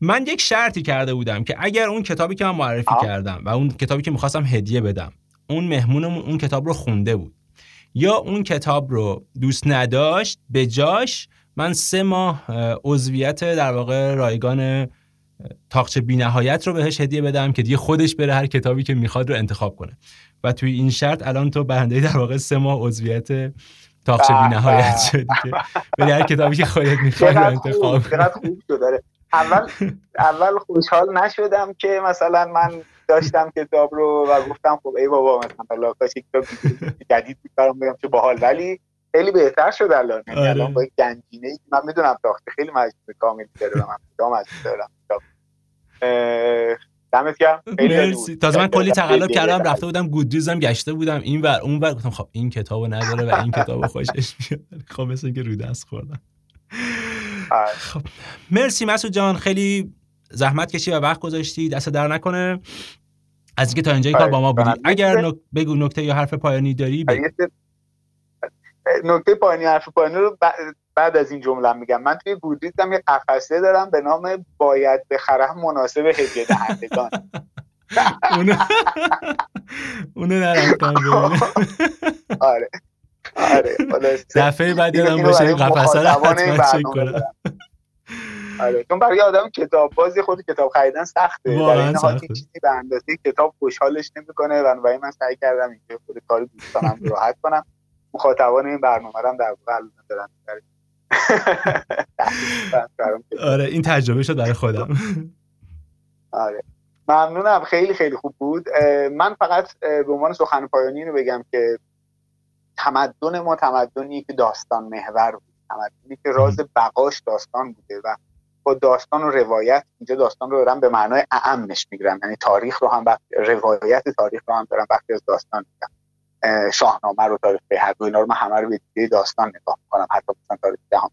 من یک شرطی کرده بودم که اگر اون کتابی که من معرفی آه. کردم و اون کتابی که می‌خواستم هدیه بدم اون مهمونمون اون کتاب رو خونده بود. یا اون کتاب رو دوست نداشت به جاش من سه ماه اه، عضویت در واقع رایگان تاقچه بینهایت رو بهش هدیه بدم که دیگه خودش بره هر کتابی که می‌خواد رو انتخاب کنه. و توی این شرط الان تو برنده در واقع سه ماه عضویت تاقچه به بینهایت به. شدی که بری هر کتابی که خودت می‌خوای رو انتخاب خوب چقدر خوب شد داره اول اول خوشحال نشدم که مثلا من داشتم کتاب رو و گفتم خب ای بابا مثلا حالا کاش کتاب جدید برام بگم چه باحال ولی خیلی بهتر شد الان یعنی آره. الان با گنجینه ای که من می‌دونم تاخته خیلی مجموعه کاملی داره من کدام از دارم کتاب. دمت گرم مرسی. تازه من کلی تقلب کردم. رفته بودم گودریزم گشته بودم این ور اون ور گفتم خب این کتابو نداره و این کتابو خوشش میاد خب مثل اینکه رو دست خوردم آره. خب مرسی مسعود جان خیلی زحمت کشی و وقت گذاشتی دست در نکنه از اینکه تا اینجای کار با ما بودی آره. اگر نک... بگو نکته یا حرف پایانی داری بگو. یه سری- نکته پایانی حرف پایانی رو بعد از این جمله میگم من توی گودریزم یه قفسه دارم به نام باید بخرم مناسب هدیه دهندگان اونو اونو نرفتم آره آره. دفعه بعد یادم باشه این قفسه رو حتما چک کنم. آره چون برای آدم کتاب بازی خود کتاب خریدن سخته. در این حال. چیزی به اندازه کتاب خوشحالش نمی‌کنه. بنابراین من سعی کردم اینکه خود کار دوستانم راحت کنم. مخاطبان این برنامه رو هم در واقع دارن آره این تجربه شد برای خودم. آره. ممنونم. خیلی خیلی خوب بود. من فقط به عنوان سخن پایانی رو بگم که تمدن ما تمدنی که داستان محور بود. تمدنی که راز بقاش داستان بوده و با داستان و روایت اینجا داستان رو دارم به معنای اعمش می‌گیرم. یعنی تاریخ رو هم وقت روایت تاریخ رو هم دارم وقتی از داستان میگم. اه، شاهنامه رو تاریخ بیهقی اینا رو من همه رو به داستان نگاه می‌کنم. حتی مثلا تاریخ جهان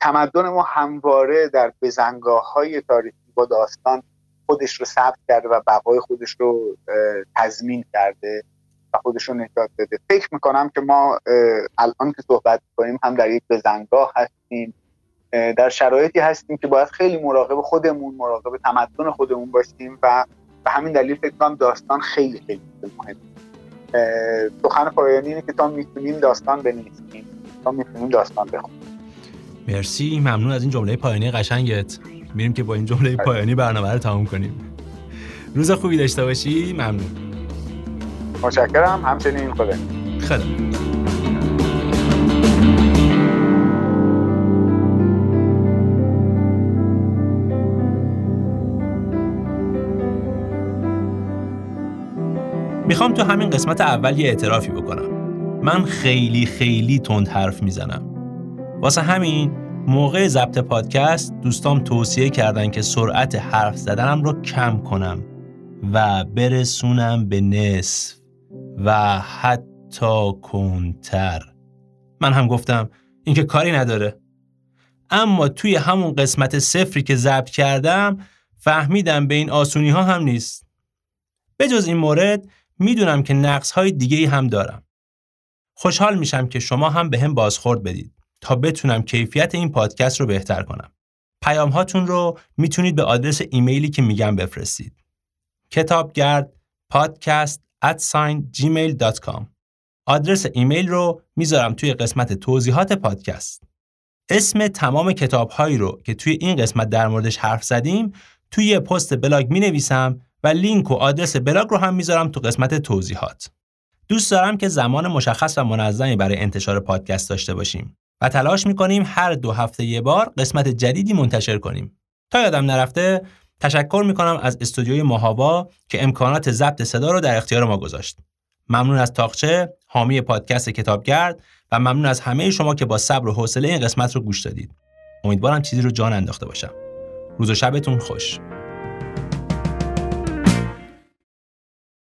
تمدن ما همواره در بزنگاه های تاریخی با داستان خودش رو ثبت کرده و بقای خودش رو تضمین کرده و خودش رو نجات داده. فکر می‌کنم که ما الان که صحبت کنیم هم در یک بزنگاه هستیم. در شرایطی هستیم که باید خیلی مراقب خودمون مراقب تمدن خودمون باشیم و به همین دلیل فکر کنم داستان خیلی خیلی مهم سخن پایانی اینه که تا می‌تونیم داستان بنویسیم. تا می‌تونیم داستان بخونیم. مرسی. ممنون از این جمله پایانی قشنگت. میریم که با این جمله پایانی برنامه رو تموم کنیم. روز خوبی داشته باشی. ممنون. متشکرم. همچنین خدا خیلی می‌خوام تو همین قسمت اول یه اعترافی بکنم. من خیلی خیلی تند حرف می‌زنم. واسه همین موقع ضبط پادکست دوستام توصیه کردن که سرعت حرف زدنم رو کم کنم و برسونم به نصف و حتی کنتر من هم گفتم این که کاری نداره. اما توی همون قسمت صفری که ضبط کردم فهمیدم به این آسونی ها هم نیست. به جز این مورد می‌دونم که نقص های دیگه هم دارم. خوشحال میشم که شما هم به هم بازخورد بدید تا بتونم کیفیت این پادکست رو بهتر کنم. پیام هاتون رو می‌تونید به آدرس ایمیلی که میگم بفرستید. کتابگرد پادکست gmail.com آدرس ایمیل رو می‌ذارم توی قسمت توضیحات پادکست. اسم تمام کتاب هایی رو که توی این قسمت در موردش حرف زدیم توی پست بلاگ می نویسم و لینک و آدرس بلاگ رو هم می‌ذارم تو قسمت توضیحات. دوست دارم که زمان مشخص و منظمی برای انتشار پادکست داشته باشیم و تلاش می‌کنیم هر دو هفته یه بار قسمت جدیدی منتشر کنیم. تا یادم نرفته تشکر می‌کنم از استودیوی ماهاوا که امکانات ضبط صدا رو در اختیار ما گذاشت. ممنون از تاقچه، حامی پادکست کتابگرد و ممنون از همه شما که با صبر و حوصله این قسمت رو گوش دادید. امیدوارم چیزی رو جان انداخته باشم. روز و شبتون خوش.